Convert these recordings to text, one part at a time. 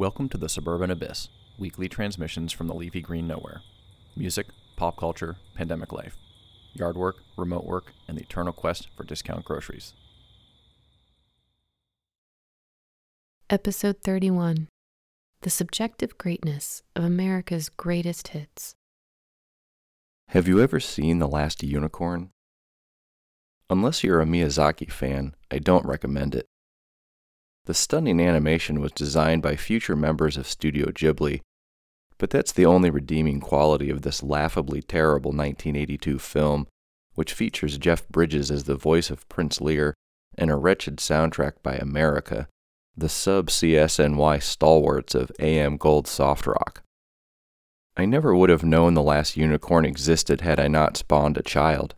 Welcome to the Suburban Abyss, weekly transmissions from the leafy green nowhere. Music, pop culture, pandemic life, yard work, remote work, and the eternal quest for discount groceries. Episode 31 The Subjective Greatness of America's Greatest Hits. Have you ever seen The Last Unicorn? Unless you're a Miyazaki fan, I don't recommend it. The stunning animation was designed by future members of Studio Ghibli, but that's the only redeeming quality of this laughably terrible 1982 film, which features Jeff Bridges as the voice of Prince Lír and a wretched soundtrack by America, the sub CSNY stalwarts of AM Gold soft rock. I never would have known The Last Unicorn existed had I not spawned a child.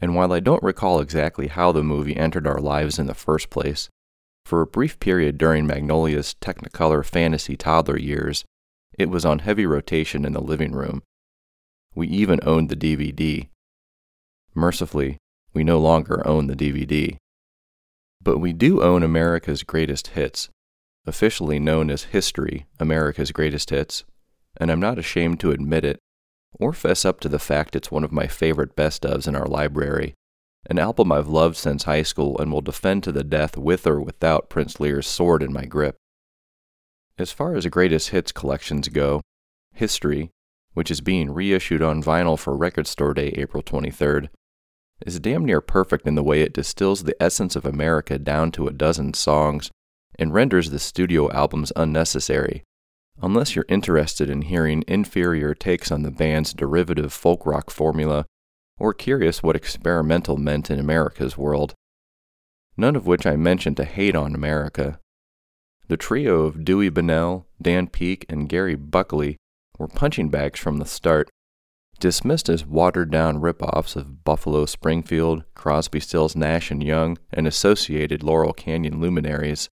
And while I don't recall exactly how the movie entered our lives in the first place, for a brief period during Magnolia's Technicolor fantasy toddler years, it was on heavy rotation in the living room. We even owned the DVD. Mercifully, we no longer own the DVD. But we do own America's Greatest Hits, officially known as History America's Greatest Hits, and I'm not ashamed to admit it, or fess up to the fact it's one of my favorite best ofs in our library an album I've loved since high school and will defend to the death with or without Prince Lír's sword in my grip. As far as greatest hits collections go, History, which is being reissued on vinyl for Record Store Day April 23rd, is damn near perfect in the way it distills the essence of America down to a dozen songs and renders the studio albums unnecessary, unless you're interested in hearing inferior takes on the band's derivative folk rock formula or curious what experimental meant in America's world. None of which I mention to hate on America. The trio of Dewey Bunnell, Dan Peek, and Gerry Beckley were punching bags from the start, dismissed as watered down rip-offs of Buffalo Springfield, Crosby Stills Nash and Young, and associated Laurel Canyon luminaries.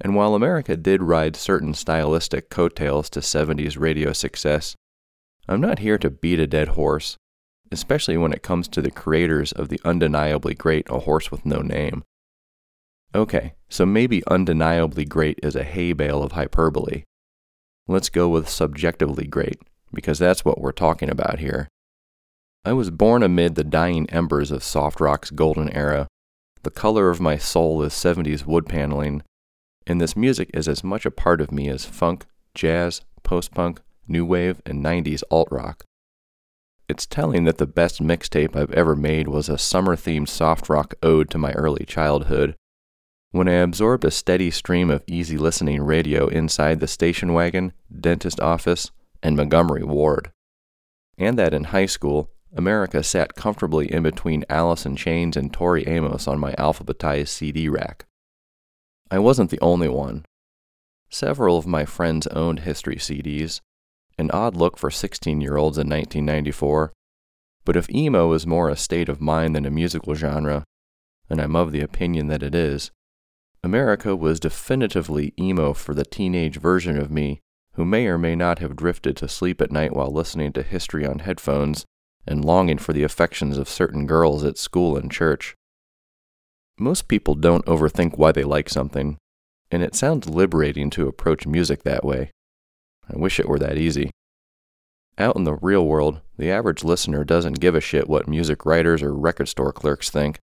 And while America did ride certain stylistic coattails to 70s radio success, I'm not here to beat a dead horse especially when it comes to the creators of the undeniably great A Horse with No Name. Okay, so maybe undeniably great is a hay bale of hyperbole. Let's go with subjectively great, because that's what we're talking about here. I was born amid the dying embers of soft rock's golden era. The color of my soul is 70s wood paneling, and this music is as much a part of me as funk, jazz, post punk, new wave, and 90s alt rock. It's telling that the best mixtape I've ever made was a summer themed soft rock ode to my early childhood. When I absorbed a steady stream of easy listening radio inside the station wagon, dentist office, and Montgomery Ward. And that in high school, America sat comfortably in between Alice in Chains and Tori Amos on my alphabetized CD rack. I wasn't the only one. Several of my friends owned history CDs, an odd look for 16 year olds in 1994. But if emo is more a state of mind than a musical genre, and I'm of the opinion that it is, America was definitively emo for the teenage version of me who may or may not have drifted to sleep at night while listening to history on headphones and longing for the affections of certain girls at school and church. Most people don't overthink why they like something, and it sounds liberating to approach music that way. I wish it were that easy. Out in the real world, the average listener doesn't give a shit what music writers or record store clerks think.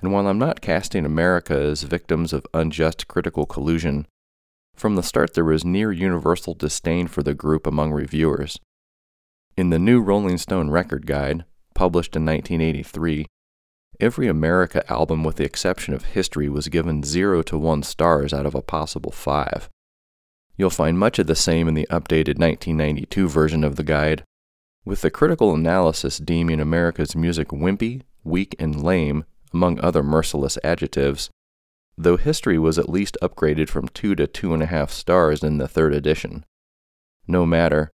And while I'm not casting America as victims of unjust critical collusion, from the start there was near universal disdain for the group among reviewers. In the new Rolling Stone Record Guide, published in 1983, every America album with the exception of History was given 0 to 1 stars out of a possible 5. You'll find much of the same in the updated 1992 version of the guide, with the critical analysis deeming America's music wimpy, weak, and lame, among other merciless adjectives, though history was at least upgraded from 2 to 2.5 stars in the third edition. No matter,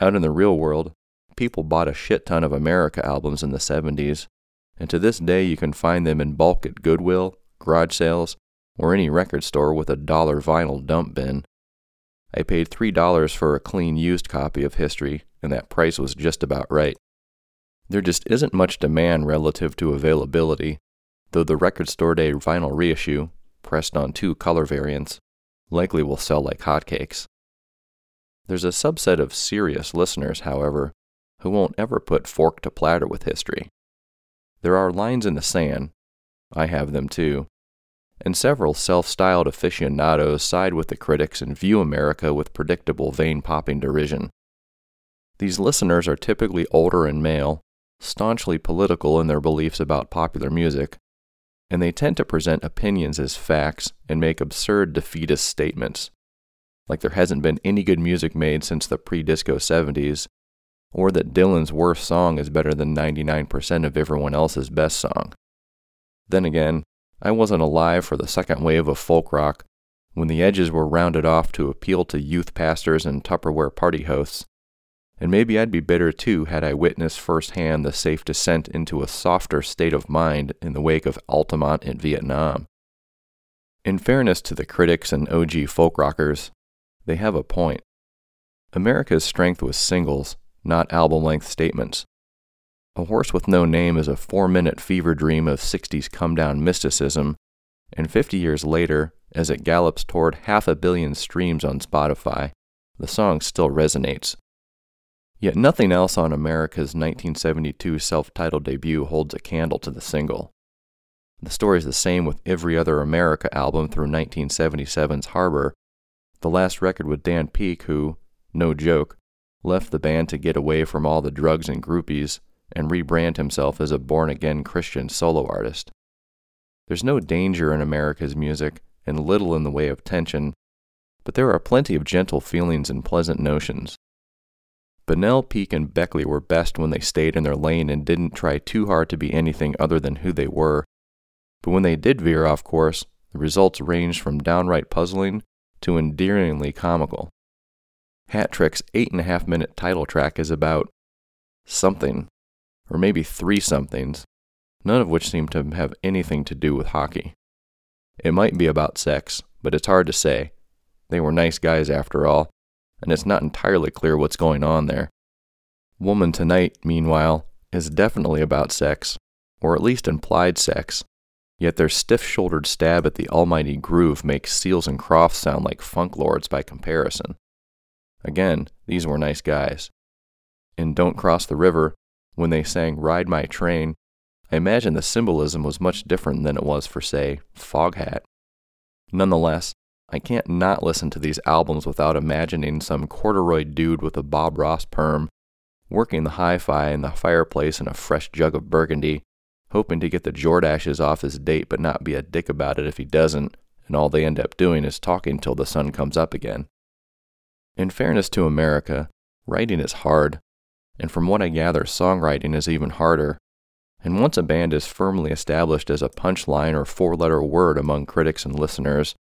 out in the real world, people bought a shit ton of America albums in the 70s, and to this day you can find them in bulk at Goodwill, garage sales, or any record store with a dollar vinyl dump bin. I paid $3 for a clean used copy of History, and that price was just about right. There just isn't much demand relative to availability, though the record store day vinyl reissue, pressed on two color variants, likely will sell like hotcakes. There's a subset of serious listeners, however, who won't ever put fork to platter with history. There are lines in the sand. I have them too. And several self styled aficionados side with the critics and view America with predictable vein popping derision. These listeners are typically older and male, staunchly political in their beliefs about popular music, and they tend to present opinions as facts and make absurd defeatist statements, like there hasn't been any good music made since the pre disco 70s, or that Dylan's worst song is better than 99% of everyone else's best song. Then again, I wasn't alive for the second wave of folk rock when the edges were rounded off to appeal to youth pastors and Tupperware party hosts and maybe I'd be bitter too had I witnessed firsthand the safe descent into a softer state of mind in the wake of Altamont and Vietnam. In fairness to the critics and OG folk rockers, they have a point. America's strength was singles, not album length statements. A Horse with No Name is a four minute fever dream of 60s come down mysticism, and 50 years later, as it gallops toward half a billion streams on Spotify, the song still resonates. Yet nothing else on America's 1972 self titled debut holds a candle to the single. The story is the same with every other America album through 1977's Harbor, the last record with Dan Peek, who, no joke, left the band to get away from all the drugs and groupies and rebrand himself as a born again Christian solo artist. There's no danger in America's music and little in the way of tension, but there are plenty of gentle feelings and pleasant notions. Bunnell, Peek, and Beckley were best when they stayed in their lane and didn't try too hard to be anything other than who they were. But when they did veer off course, the results ranged from downright puzzling to endearingly comical. Hat Trick's eight and a half minute title track is about something, or maybe three somethings, none of which seem to have anything to do with hockey. It might be about sex, but it's hard to say. They were nice guys after all, and it's not entirely clear what's going on there. Woman Tonight, meanwhile, is definitely about sex, or at least implied sex, yet their stiff shouldered stab at the almighty groove makes Seals and Crofts sound like funk lords by comparison. Again, these were nice guys. In Don't Cross the River, when they sang Ride My Train, I imagine the symbolism was much different than it was for, say, Foghat. Nonetheless, I can't not listen to these albums without imagining some corduroy dude with a Bob Ross perm working the hi fi in the fireplace and a fresh jug of burgundy, hoping to get the Jordaches off his date but not be a dick about it if he doesn't, and all they end up doing is talking till the sun comes up again. In fairness to America, writing is hard, and from what I gather, songwriting is even harder. And once a band is firmly established as a punchline or four letter word among critics and listeners,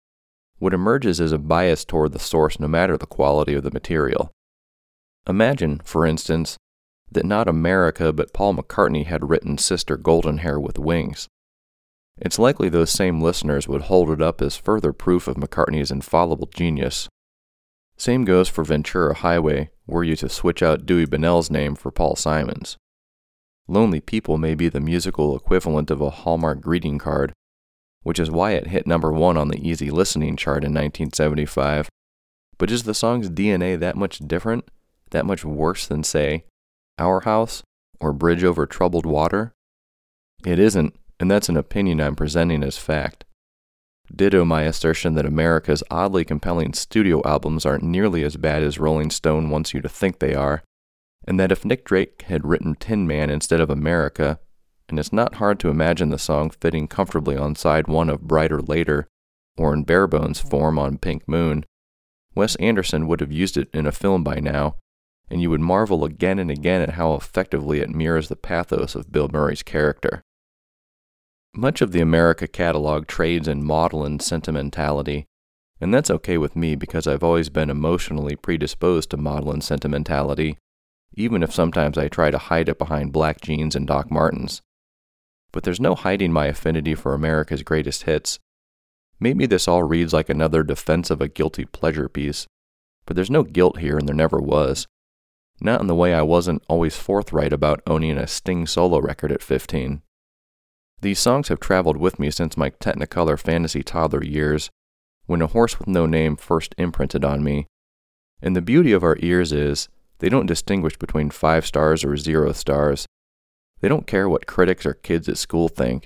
what emerges is a bias toward the source no matter the quality of the material. Imagine, for instance, that not America but Paul McCartney had written Sister Goldenhair with Wings. It's likely those same listeners would hold it up as further proof of McCartney's infallible genius. Same goes for Ventura Highway, were you to switch out Dewey Bunnell's name for Paul Simon's. Lonely People may be the musical equivalent of a Hallmark greeting card, which is why it hit number one on the easy listening chart in 1975. But is the song's DNA that much different, that much worse than, say, Our House or Bridge Over Troubled Water? It isn't, and that's an opinion I'm presenting as fact. Ditto my assertion that America's oddly compelling studio albums aren't nearly as bad as Rolling Stone wants you to think they are, and that if Nick Drake had written Tin Man instead of America, and it's not hard to imagine the song fitting comfortably on side one of Bryter Layter, or in Barebones' form on Pink Moon. Wes Anderson would have used it in a film by now, and you would marvel again and again at how effectively it mirrors the pathos of Bill Murray's character. Much of the America catalog trades in maudlin sentimentality, and that's okay with me because I've always been emotionally predisposed to maudlin sentimentality, even if sometimes I try to hide it behind black jeans and Doc Martens but there's no hiding my affinity for America's greatest hits. Maybe this all reads like another defense of a guilty pleasure piece, but there's no guilt here and there never was. Not in the way I wasn't always forthright about owning a Sting solo record at 15. These songs have traveled with me since my Technicolor fantasy toddler years, when a horse with no name first imprinted on me. And the beauty of our ears is they don't distinguish between five stars or zero stars. They don't care what critics or kids at school think.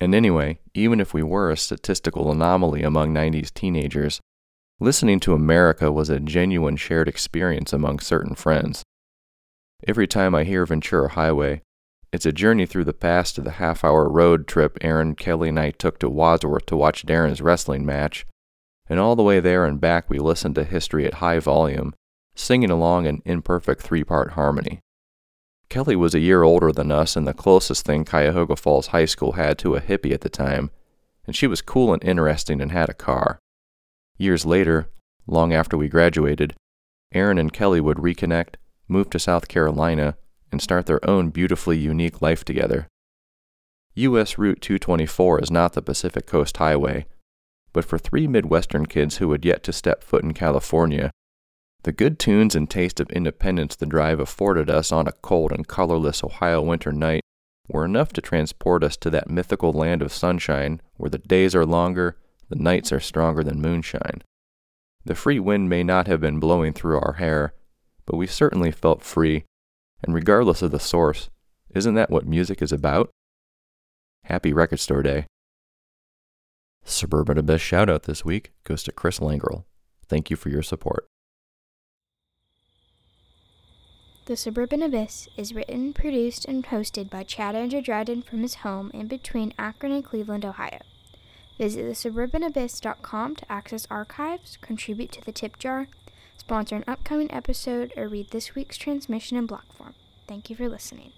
And anyway, even if we were a statistical anomaly among 90s teenagers, listening to America was a genuine shared experience among certain friends. Every time I hear Ventura Highway, it's a journey through the past to the half hour road trip Aaron, Kelly, and I took to Wadsworth to watch Darren's wrestling match. And all the way there and back, we listened to history at high volume, singing along in imperfect three part harmony. Kelly was a year older than us and the closest thing Cuyahoga Falls High School had to a hippie at the time, and she was cool and interesting and had a car. Years later, long after we graduated, Aaron and Kelly would reconnect, move to South Carolina, and start their own beautifully unique life together. U.S. Route 224 is not the Pacific Coast Highway, but for three Midwestern kids who had yet to step foot in California, the good tunes and taste of independence the drive afforded us on a cold and colorless Ohio winter night were enough to transport us to that mythical land of sunshine where the days are longer, the nights are stronger than moonshine. The free wind may not have been blowing through our hair, but we certainly felt free, and regardless of the source, isn't that what music is about? Happy Record Store Day. Suburban Abyss shoutout this week goes to Chris Langrell. Thank you for your support. The Suburban Abyss is written, produced, and hosted by Chad Andrew Dryden from his home in between Akron and Cleveland, Ohio. Visit thesuburbanabyss.com to access archives, contribute to the tip jar, sponsor an upcoming episode, or read this week's transmission in block form. Thank you for listening.